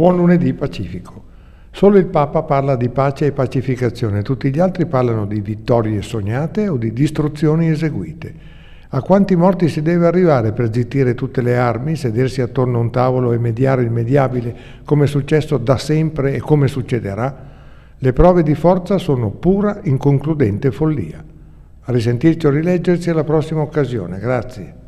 Buon lunedì pacifico. Solo il Papa parla di pace e pacificazione, tutti gli altri parlano di vittorie sognate o di distruzioni eseguite. A quanti morti si deve arrivare per zittire tutte le armi, sedersi attorno a un tavolo e mediare il mediabile come è successo da sempre e come succederà? Le prove di forza sono pura, inconcludente follia. A risentirci o rileggerci alla prossima occasione. Grazie.